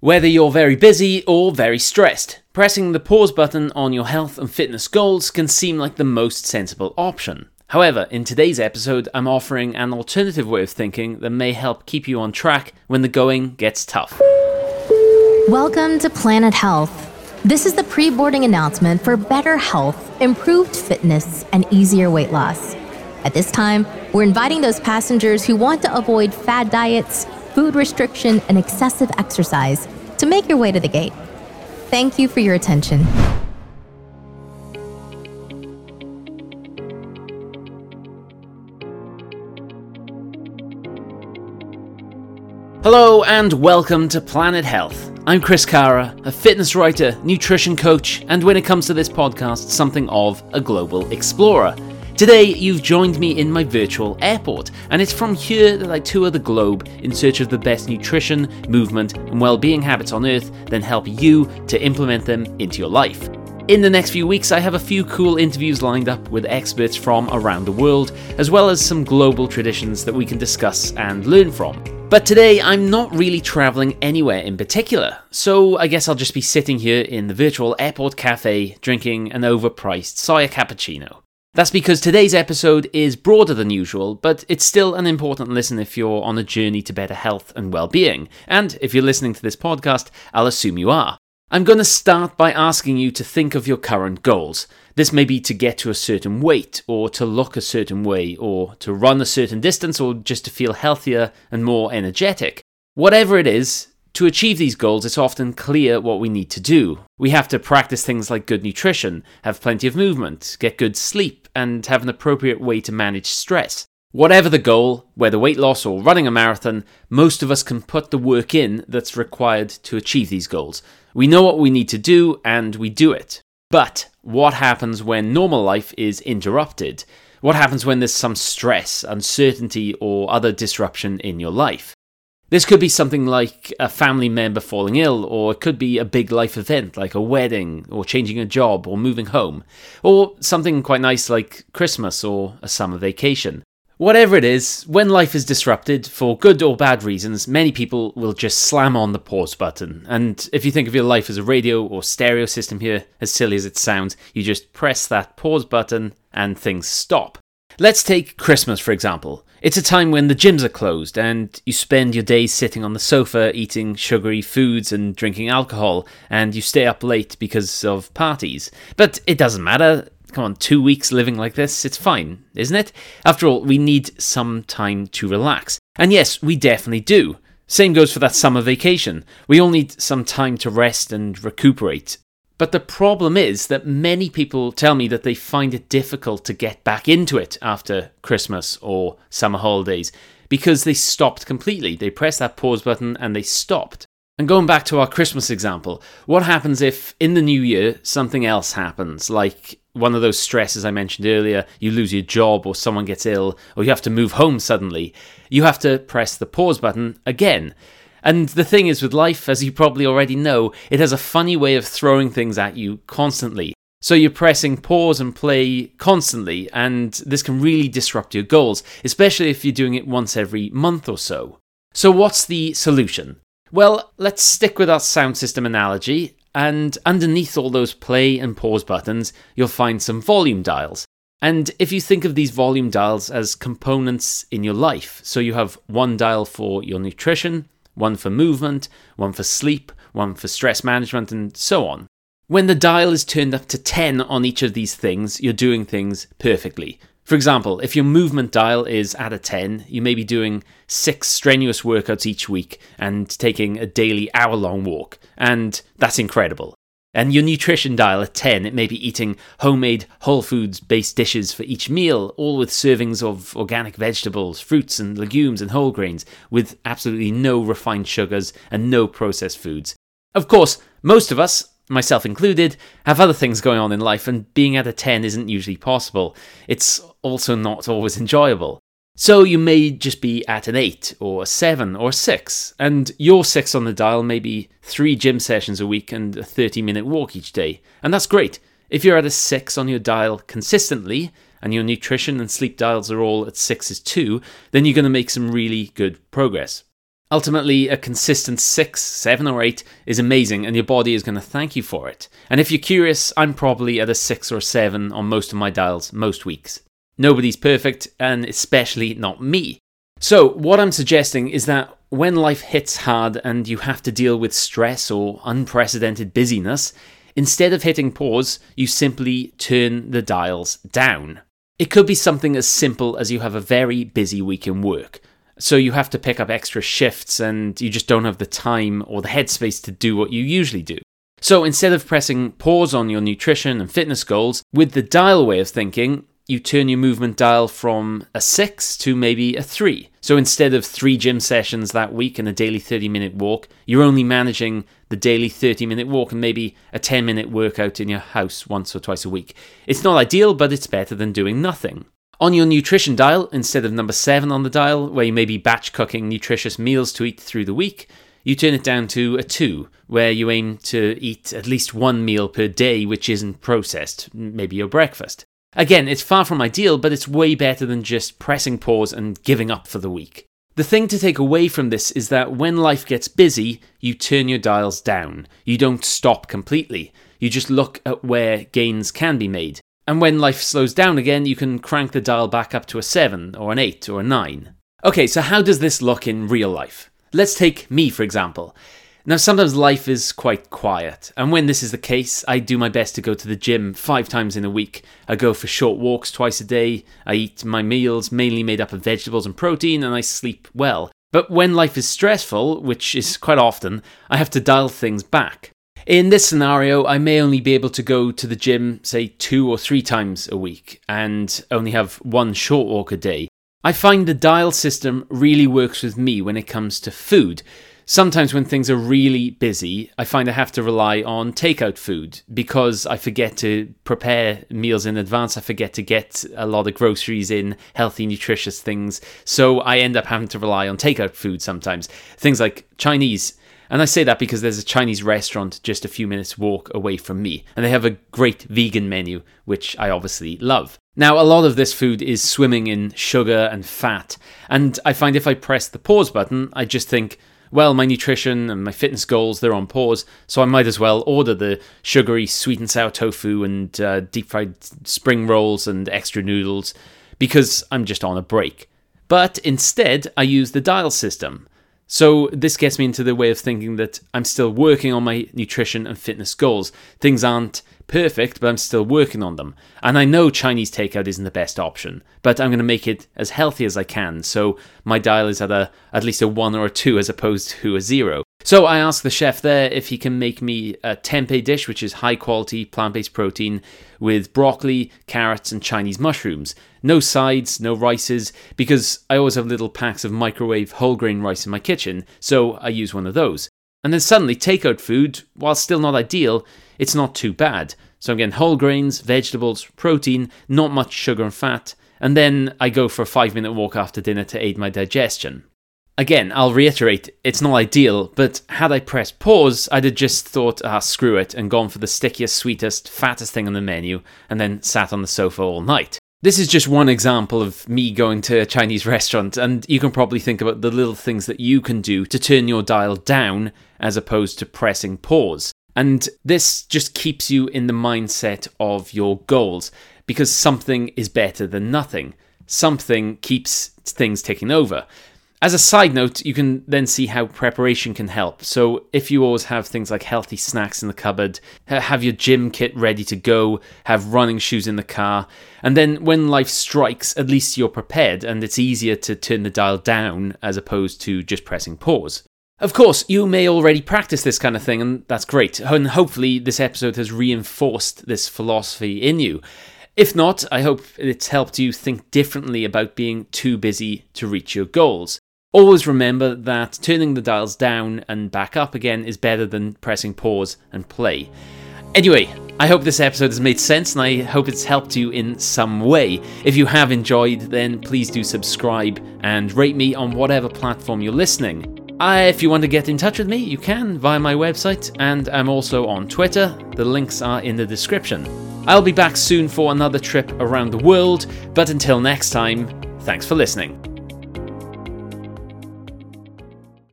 Whether you're very busy or very stressed, pressing the pause button on your health and fitness goals can seem like the most sensible option. However, in today's episode, I'm offering an alternative way of thinking that may help keep you on track when the going gets tough. Welcome to Planet Health. This is the pre boarding announcement for better health, improved fitness, and easier weight loss. At this time, we're inviting those passengers who want to avoid fad diets, food restriction, and excessive exercise to make your way to the gate. Thank you for your attention. Hello and welcome to Planet Health. I'm Chris Carra, a fitness writer, nutrition coach, and when it comes to this podcast, something of a global explorer. Today, you've joined me in my virtual airport, and it's from here that I tour the globe in search of the best nutrition, movement, and well-being habits on Earth, then help you to implement them into your life. In the next few weeks, I have a few cool interviews lined up with experts from around the world, as well as some global traditions that we can discuss and learn from. But today, I'm not really traveling anywhere in particular, so I guess I'll just be sitting here in the virtual airport cafe drinking an overpriced soya cappuccino. That's because today's episode is broader than usual, but it's still an important listen if you're on a journey to better health and well being. And if you're listening to this podcast, I'll assume you are. I'm going to start by asking you to think of your current goals. This may be to get to a certain weight, or to look a certain way, or to run a certain distance, or just to feel healthier and more energetic. Whatever it is, to achieve these goals, it's often clear what we need to do. We have to practice things like good nutrition, have plenty of movement, get good sleep, and have an appropriate way to manage stress. Whatever the goal, whether weight loss or running a marathon, most of us can put the work in that's required to achieve these goals. We know what we need to do and we do it. But what happens when normal life is interrupted? What happens when there's some stress, uncertainty, or other disruption in your life? This could be something like a family member falling ill, or it could be a big life event like a wedding, or changing a job, or moving home, or something quite nice like Christmas or a summer vacation. Whatever it is, when life is disrupted, for good or bad reasons, many people will just slam on the pause button. And if you think of your life as a radio or stereo system here, as silly as it sounds, you just press that pause button and things stop. Let's take Christmas, for example. It's a time when the gyms are closed and you spend your days sitting on the sofa eating sugary foods and drinking alcohol, and you stay up late because of parties. But it doesn't matter Come on, two weeks living like this, it's fine, isn't it? After all, we need some time to relax. And yes, we definitely do. Same goes for that summer vacation. We all need some time to rest and recuperate. But the problem is that many people tell me that they find it difficult to get back into it after Christmas or summer holidays because they stopped completely. They pressed that pause button and they stopped. And going back to our Christmas example, what happens if in the new year something else happens, like one of those stresses I mentioned earlier, you lose your job or someone gets ill or you have to move home suddenly, you have to press the pause button again. And the thing is with life, as you probably already know, it has a funny way of throwing things at you constantly. So you're pressing pause and play constantly, and this can really disrupt your goals, especially if you're doing it once every month or so. So, what's the solution? Well, let's stick with our sound system analogy and underneath all those play and pause buttons, you'll find some volume dials. And if you think of these volume dials as components in your life, so you have one dial for your nutrition, one for movement, one for sleep, one for stress management, and so on. When the dial is turned up to 10 on each of these things, you're doing things perfectly. For example, if your movement dial is at a 10, you may be doing six strenuous workouts each week and taking a daily hour long walk, and that's incredible. And your nutrition dial at 10, it may be eating homemade whole foods based dishes for each meal, all with servings of organic vegetables, fruits, and legumes and whole grains, with absolutely no refined sugars and no processed foods. Of course, most of us, myself included, have other things going on in life, and being at a 10 isn't usually possible. It's also not always enjoyable. So you may just be at an 8 or a 7 or a 6, and your 6 on the dial may be 3 gym sessions a week and a 30 minute walk each day, and that's great. If you're at a 6 on your dial consistently, and your nutrition and sleep dials are all at 6s too, then you're going to make some really good progress. Ultimately, a consistent 6, 7, or 8 is amazing, and your body is going to thank you for it. And if you're curious, I'm probably at a 6 or 7 on most of my dials most weeks. Nobody's perfect, and especially not me. So, what I'm suggesting is that when life hits hard and you have to deal with stress or unprecedented busyness, instead of hitting pause, you simply turn the dials down. It could be something as simple as you have a very busy week in work. So you have to pick up extra shifts and you just don't have the time or the headspace to do what you usually do. So instead of pressing pause on your nutrition and fitness goals, with the dial way of thinking, you turn your movement dial from a 6 to maybe a 3. So instead of three gym sessions that week and a daily 30 minute walk, you're only managing the daily 30 minute walk and maybe a 10 minute workout in your house once or twice a week. It's not ideal, but it's better than doing nothing. On your nutrition dial, instead of number 7 on the dial, where you may be batch cooking nutritious meals to eat through the week, you turn it down to a 2, where you aim to eat at least one meal per day which isn't processed, maybe your breakfast. Again, it's far from ideal, but it's way better than just pressing pause and giving up for the week. The thing to take away from this is that when life gets busy, you turn your dials down. You don't stop completely. You just look at where gains can be made. And when life slows down again, you can crank the dial back up to a 7 or an 8 or a 9. Okay, so how does this look in real life? Let's take me, for example. Now, sometimes life is quite quiet, and when this is the case, I do my best to go to the gym five times in a week. I go for short walks twice a day, I eat my meals mainly made up of vegetables and protein, and I sleep well. But when life is stressful, which is quite often, I have to dial things back. In this scenario, I may only be able to go to the gym, say, two or three times a week, and only have one short walk a day. I find the dial system really works with me when it comes to food sometimes when things are really busy, I find I have to rely on takeout food because I forget to prepare meals in advance. I forget to get a lot of groceries in, healthy, nutritious things. So I end up having to rely on takeout food sometimes. Things like Chinese. And I say that because there's a Chinese restaurant just a few minutes walk away from me, and they have a great vegan menu, which I obviously love. Now, a lot of this food is swimming in sugar and fat, and I find if I press the pause button, I just think, well, my nutrition and my fitness goals, they're on pause, so I might as well order the sugary sweet and sour tofu and uh, deep fried spring rolls and extra noodles because I'm just on a break. But instead, I use the dial system. So this gets me into the way of thinking that I'm still working on my nutrition and fitness goals. Things aren't perfect, but I'm still working on them. And I know Chinese takeout isn't the best option, but I'm going to make it as healthy as I can. So my dial is at a at least a one or a two as opposed to a zero. So I asked the chef there if he can make me a tempeh dish, which is high quality plant based protein with broccoli, carrots, and Chinese mushrooms. No sides, no rices, because I always have little packs of microwave whole grain rice in my kitchen, so I use one of those. And then suddenly, takeout food, while still not ideal, it's not too bad. So I'm getting whole grains, vegetables, protein, not much sugar and fat, and then I go for a five minute walk after dinner to aid my digestion. Again, I'll reiterate, it's not ideal, but had I pressed pause, I'd have just thought, ah, screw it, and gone for the stickiest, sweetest, fattest thing on the menu, and then sat on the sofa all night. This is just one example of me going to a Chinese restaurant, and you can probably think about the little things that you can do to turn your dial down as opposed to pressing pause. And this just keeps you in the mindset of your goals because something is better than nothing. Something keeps things ticking over. As a side note, you can then see how preparation can help. So, if you always have things like healthy snacks in the cupboard, have your gym kit ready to go, have running shoes in the car, and then when life strikes, at least you're prepared and it's easier to turn the dial down as opposed to just pressing pause. Of course, you may already practice this kind of thing, and that's great. And hopefully, this episode has reinforced this philosophy in you. If not, I hope it's helped you think differently about being too busy to reach your goals. Always remember that turning the dials down and back up again is better than pressing pause and play. Anyway, I hope this episode has made sense and I hope it's helped you in some way. If you have enjoyed, then please do subscribe and rate me on whatever platform you're listening. Uh, if you want to get in touch with me, you can via my website, and I'm also on Twitter. The links are in the description. I'll be back soon for another trip around the world, but until next time, thanks for listening.